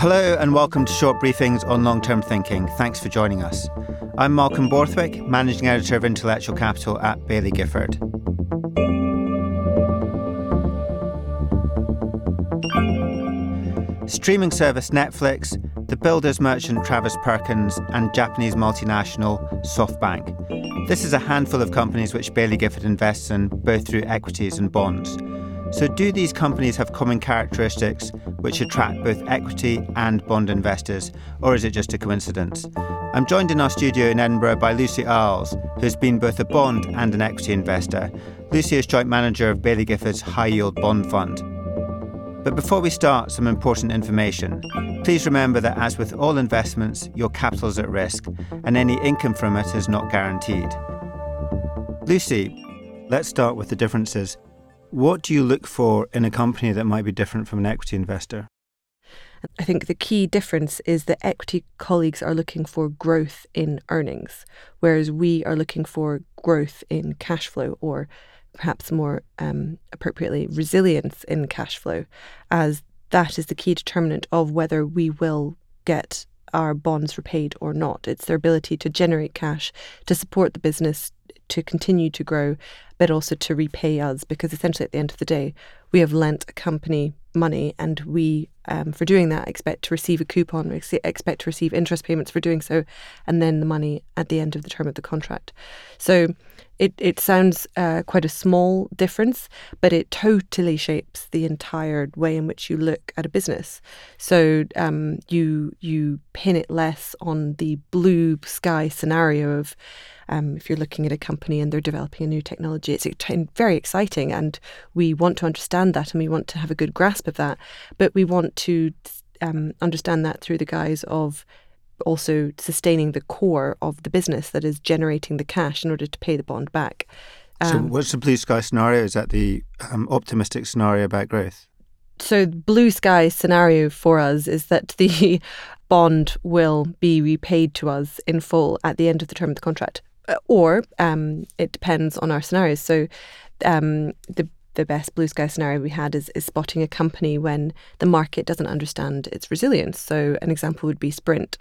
Hello and welcome to short briefings on long term thinking. Thanks for joining us. I'm Malcolm Borthwick, Managing Editor of Intellectual Capital at Baillie Gifford. Streaming service Netflix, the builders merchant Travis Perkins, and Japanese multinational SoftBank. This is a handful of companies which Baillie Gifford invests in, both through equities and bonds. So, do these companies have common characteristics which attract both equity and bond investors, or is it just a coincidence? I'm joined in our studio in Edinburgh by Lucy Isles, who's been both a bond and an equity investor. Lucy is joint manager of Baillie Gifford's High Yield Bond Fund. But before we start, some important information. Please remember that, as with all investments, your capital is at risk, and any income from it is not guaranteed. Lucy, let's start with the differences. What do you look for in a company that might be different from an equity investor? I think the key difference is that equity colleagues are looking for growth in earnings, whereas we are looking for growth in cash flow or perhaps more um, appropriately resilience in cash flow, as that is the key determinant of whether we will get our bonds repaid or not. It's their ability to generate cash to support the business to continue to grow, but also to repay us. Because essentially, at the end of the day, we have lent a company money, and we, um, for doing that, expect to receive a coupon, we expect to receive interest payments for doing so, and then the money at the end of the term of the contract. So it, it sounds uh, quite a small difference, but it totally shapes the entire way in which you look at a business. So um, you you pin it less on the blue sky scenario of um, if you're looking at a company and they're developing a new technology, it's very exciting, and we want to understand that and we want to have a good grasp of that. But we want to um, understand that through the guise of also sustaining the core of the business that is generating the cash in order to pay the bond back. Um, so, what's the blue sky scenario? Is that the um, optimistic scenario about growth? So, blue sky scenario for us is that the bond will be repaid to us in full at the end of the term of the contract, or um, it depends on our scenarios. So, um, the the best blue sky scenario we had is, is spotting a company when the market doesn't understand its resilience. So an example would be Sprint,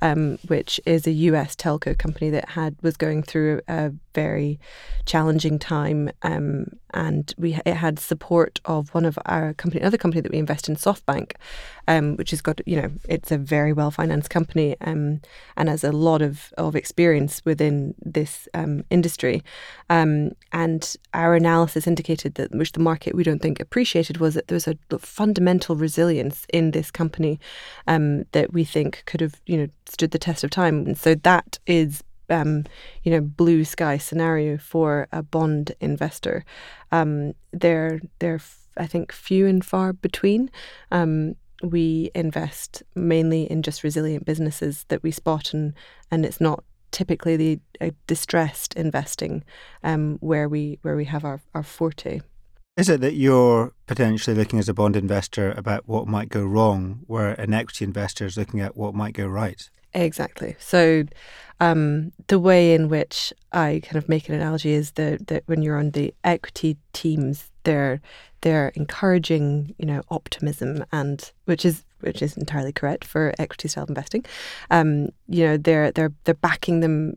um, which is a US telco company that had was going through a very challenging time, um, and we it had support of one of our company, another company that we invest in, SoftBank, um, which has got you know it's a very well financed company um, and has a lot of of experience within this um, industry, um, and our analysis indicated that which the market we don't think appreciated was that there was a fundamental resilience in this company um, that we think could have you know stood the test of time, and so that is um, you know, blue sky scenario for a bond investor. Um, they're they're I think few and far between. Um, we invest mainly in just resilient businesses that we spot, and and it's not typically the uh, distressed investing um, where we where we have our, our forte. Is it that you're potentially looking as a bond investor about what might go wrong, where an equity investor is looking at what might go right? Exactly. So, um, the way in which I kind of make an analogy is that, that when you're on the equity teams, they're they're encouraging, you know, optimism and which is which is entirely correct for equity style investing. Um, you know, they're they're they're backing them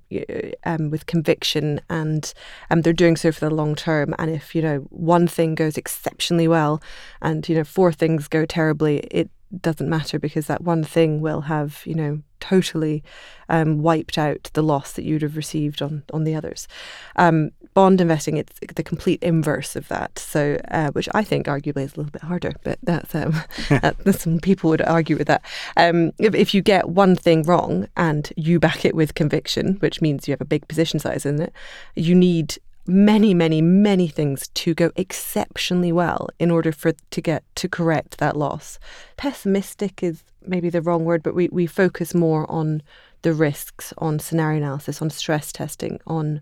um, with conviction, and um, they're doing so for the long term. And if you know one thing goes exceptionally well, and you know four things go terribly, it doesn't matter because that one thing will have you know totally um, wiped out the loss that you'd have received on on the others. Um, bond investing, it's the complete inverse of that. So, uh, which I think arguably is a little bit harder, but that's, um, some people would argue with that. Um, if, if you get one thing wrong and you back it with conviction, which means you have a big position size in it, you need many, many, many things to go exceptionally well in order for to get to correct that loss. Pessimistic is maybe the wrong word, but we, we focus more on the risks, on scenario analysis, on stress testing, on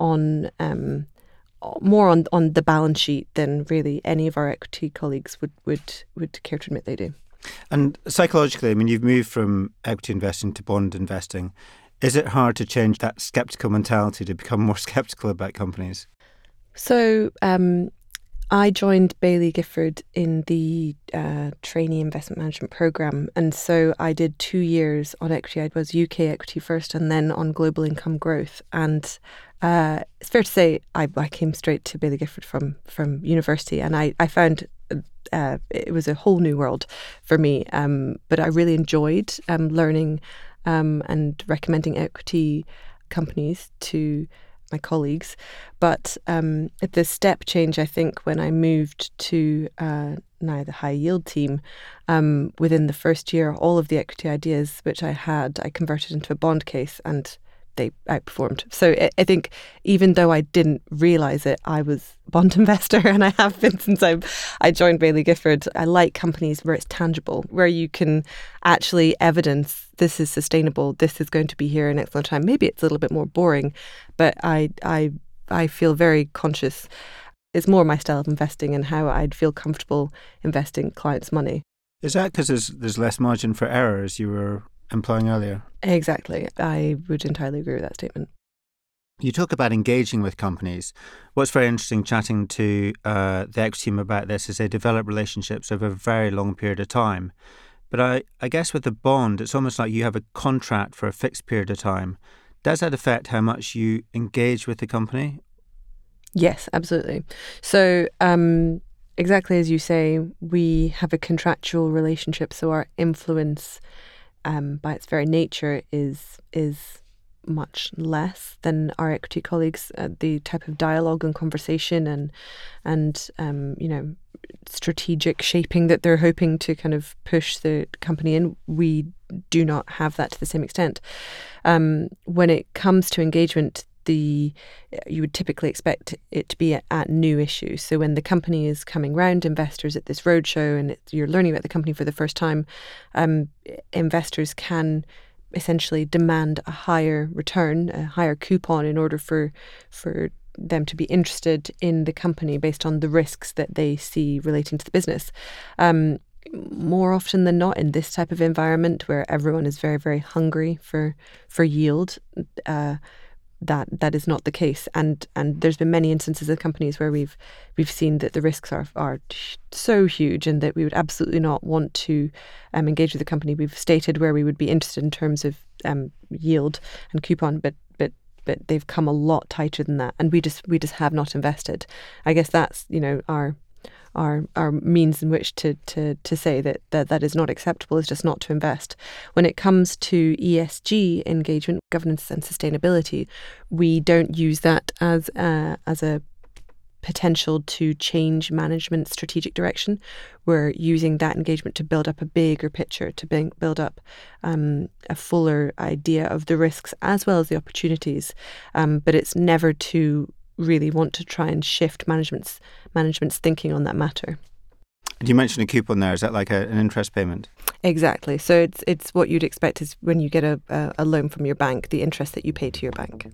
on um, more on on the balance sheet than really any of our equity colleagues would would would care to admit they do. And psychologically, I mean, you've moved from equity investing to bond investing. Is it hard to change that skeptical mentality to become more skeptical about companies? So, um, I joined Baillie Gifford in the uh, trainee investment management program, and so I did two years on equity. I was UK equity first, and then on global income growth. And uh, it's fair to say I, I came straight to Baillie Gifford from from university, and I I found uh, it was a whole new world for me. Um, but I really enjoyed um, learning um, and recommending equity companies to my colleagues. But um, at the step change, I think when I moved to uh, now the high yield team, um, within the first year, all of the equity ideas which I had, I converted into a bond case and they outperformed. So I think even though I didn't realize it, I was bond investor and I have been since I I joined Baillie Gifford. I like companies where it's tangible, where you can actually evidence this is sustainable, this is going to be here in X amount of time. Maybe it's a little bit more boring, but I I I feel very conscious. It's more my style of investing and how I'd feel comfortable investing clients' money. Is that because there's there's less margin for error, as you were implying earlier? Exactly. I would entirely agree with that statement. You talk about engaging with companies. What's very interesting chatting to uh, the equity team about this is they develop relationships over a very long period of time. But I, I guess with the bond, it's almost like you have a contract for a fixed period of time. Does that affect how much you engage with the company? Yes, absolutely. So, um, exactly as you say, we have a contractual relationship, so our influence um, by its very nature, is is much less than our equity colleagues. Uh, the type of dialogue and conversation and and um, you know strategic shaping that they're hoping to kind of push the company in, we do not have that to the same extent. Um, when it comes to engagement, the you would typically expect it to be at, new issues. So when the company is coming round, investors at this roadshow, and you're learning about the company for the first time, um, investors can essentially demand a higher return, a higher coupon, in order for for them to be interested in the company based on the risks that they see relating to the business. Um, more often than not, in this type of environment where everyone is very, very hungry for for yield. Uh, that that is not the case. And and there's been many instances of companies where we've we've seen that the risks are are so huge and that we would absolutely not want to um, engage with the company. We've stated where we would be interested in terms of um, yield and coupon but but but they've come a lot tighter than that. And we just we just have not invested. I guess that's you know our our our means in which to to to say that, that that is not acceptable is just not to invest. When it comes to ESG engagement, governance and sustainability, we don't use that as a, as a potential to change management strategic direction. We're using that engagement to build up a bigger picture, to build up um, a fuller idea of the risks as well as the opportunities. Um, but it's never to really want to try and shift management's management's thinking on that matter. Do you mentioned a coupon there. Is that like a, an interest payment? Exactly. So it's it's what you'd expect is when you get a, a, a loan from your bank, the interest that you pay to your bank.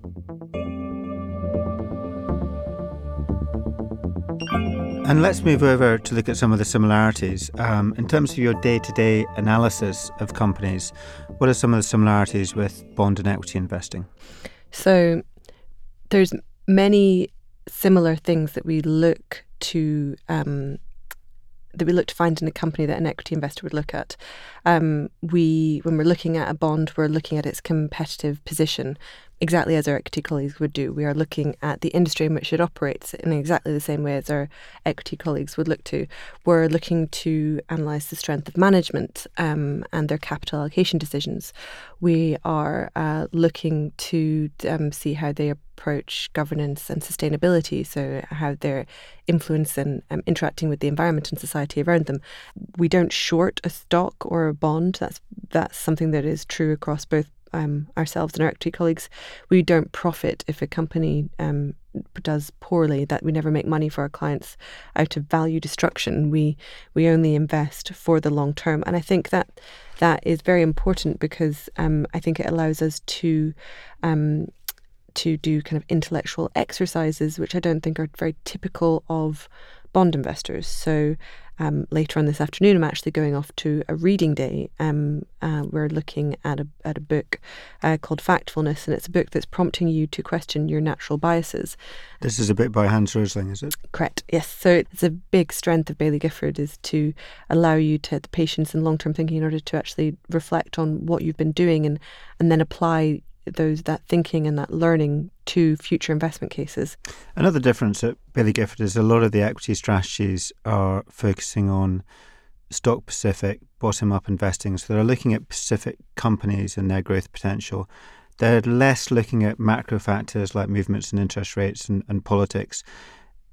And let's move over to look at some of the similarities. Um, in terms of your day to day analysis of companies, what are some of the similarities with bond and equity investing? So there's many similar things that we look to um, that we look to find in a company that an equity investor would look at. Um, we, when we're looking at a bond, we're looking at its competitive position, exactly as our equity colleagues would do. We are looking at the industry in which it operates in exactly the same way as our equity colleagues would look to. We're looking to analyse the strength of management um, and their capital allocation decisions. We are uh, looking to um, see how they approach governance and sustainability, so how they're influencing and um, interacting with the environment and society around them. We don't short a stock or a bond. That's that's something that is true across both um, ourselves and our equity colleagues, we don't profit if a company um, does poorly. That we never make money for our clients out of value destruction. We we only invest for the long term, and I think that that is very important because um, I think it allows us to um, to do kind of intellectual exercises, which I don't think are very typical of bond investors. So um, later on this afternoon, I'm actually going off to a reading day. Um, uh, we're looking at a at a book uh, called Factfulness, and it's a book that's prompting you to question your natural biases. This is a bit by Hans Rosling, is it? Correct. Yes. So it's a big strength of Baillie Gifford is to allow you to the patience and long term thinking in order to actually reflect on what you've been doing and and then apply those that thinking and that learning to future investment cases. Another difference at Baillie Gifford is a lot of the equity strategies are focusing on stock specific, bottom up investing. So they're looking at specific companies and their growth potential. They're less looking at macro factors like movements in interest rates and, and politics.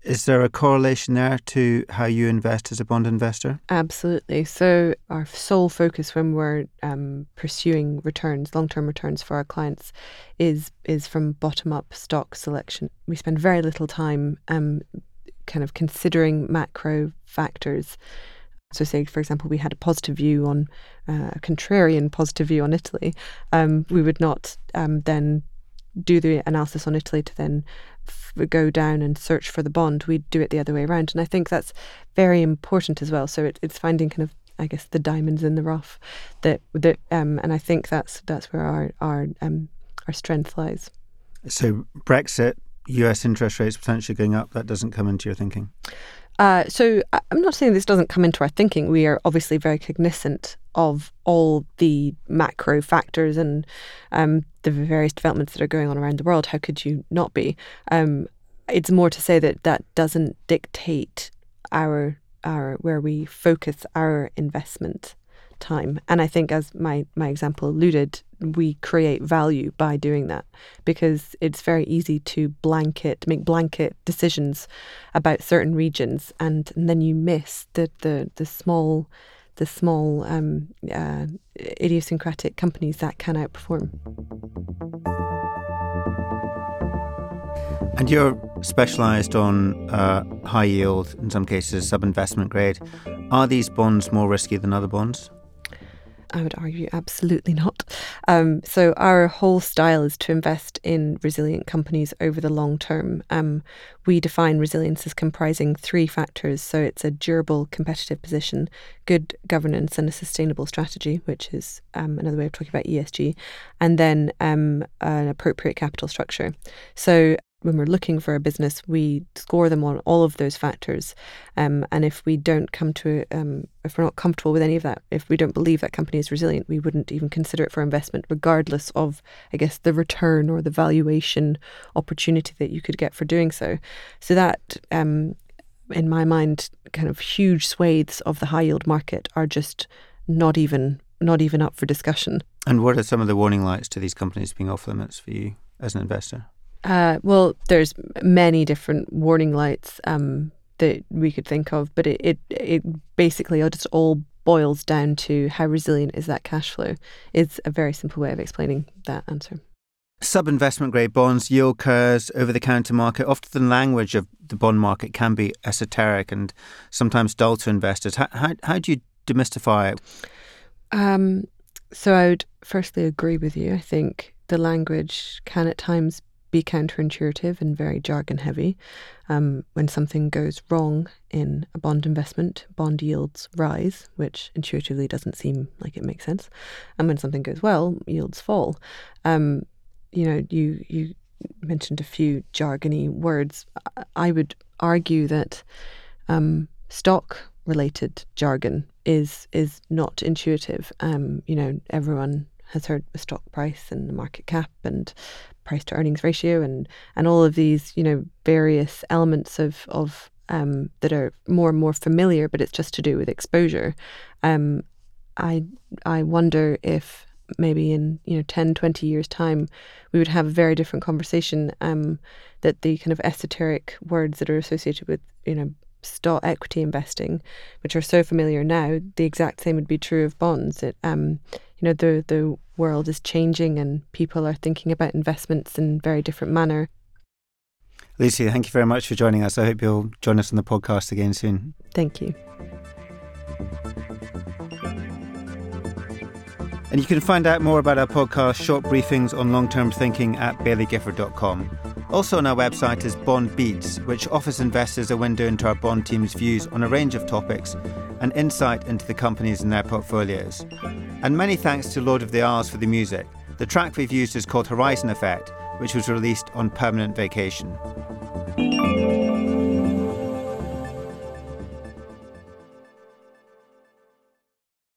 Is there a correlation there to how you invest as a bond investor? Absolutely. So, our sole focus when we're um, pursuing returns, long term returns for our clients, is is from bottom up stock selection. We spend very little time um, kind of considering macro factors. So, say, for example, we had a positive view on uh, a contrarian positive view on Italy, um, we would not um, then do the analysis on Italy to then f- go down and search for the bond. We do it the other way around, and I think that's very important as well. So it, it's finding kind of I guess the diamonds in the rough that that um, and I think that's that's where our our um, our strength lies. So Brexit, U.S. interest rates potentially going up. That doesn't come into your thinking. Uh, so I'm not saying this doesn't come into our thinking. We are obviously very cognizant of all the macro factors and um, the various developments that are going on around the world. How could you not be? Um, it's more to say that that doesn't dictate our our where we focus our investment time. And I think, as my, my example alluded, we create value by doing that because it's very easy to blanket, make blanket decisions about certain regions, and, and then you miss the, the, the small the small um, uh, idiosyncratic companies that can outperform. And you're specialised on uh, high yield, in some cases sub investment grade. Are these bonds more risky than other bonds? I would argue absolutely not. Um, so our whole style is to invest in resilient companies over the long term. Um, we define resilience as comprising three factors. So it's a durable competitive position, good governance, and a sustainable strategy, which is um, another way of talking about ESG, and then um, an appropriate capital structure. So when we're looking for a business, we score them on all of those factors. Um, and if we don't come to, um, if we're not comfortable with any of that, if we don't believe that company is resilient, we wouldn't even consider it for investment, regardless of, I guess, the return or the valuation opportunity that you could get for doing so. So that, um, in my mind, kind of huge swathes of the high yield market are just not even not even up for discussion. And what are some of the warning lights to these companies being off limits for you as an investor? Uh, well, there's many different warning lights um, that we could think of, but it, it it basically just all boils down to how resilient is that cash flow. It's a very simple way of explaining that answer. Sub investment grade bonds, yield curves, over the counter market. Often the language of the bond market can be esoteric and sometimes dull to investors. How, how, how do you demystify it? Um, so I would firstly agree with you. I think the language can at times be counterintuitive and very jargon heavy. Um, when something goes wrong in a bond investment, bond yields rise, which intuitively doesn't seem like it makes sense. And when something goes well, yields fall. Um, you know, you you mentioned a few jargony words. I would argue that um, stock related jargon is is not intuitive. Um, you know, everyone has heard the stock price and the market cap and price to earnings ratio and and all of these you know various elements of of um, that are more and more familiar, but it's just to do with exposure. Um, I I wonder if maybe in you know 10 20 years time we would have a very different conversation um, that the kind of esoteric words that are associated with you know stock equity investing which are so familiar now the exact same would be true of bonds it um, you know the the world is changing and people are thinking about investments in a very different manner. Lucy, thank you very much for joining us. I hope you'll join us on the podcast again soon. Thank you. And you can find out more about our podcast, short briefings on long term thinking, at bailliegifford.com. Also on our website is Bond Beats, which offers investors a window into our bond team's views on a range of topics and insight into the companies and their portfolios. And many thanks to Lord of the Isles for the music. The track we've used is called Horizon Effect, which was released on Permanent Vacation.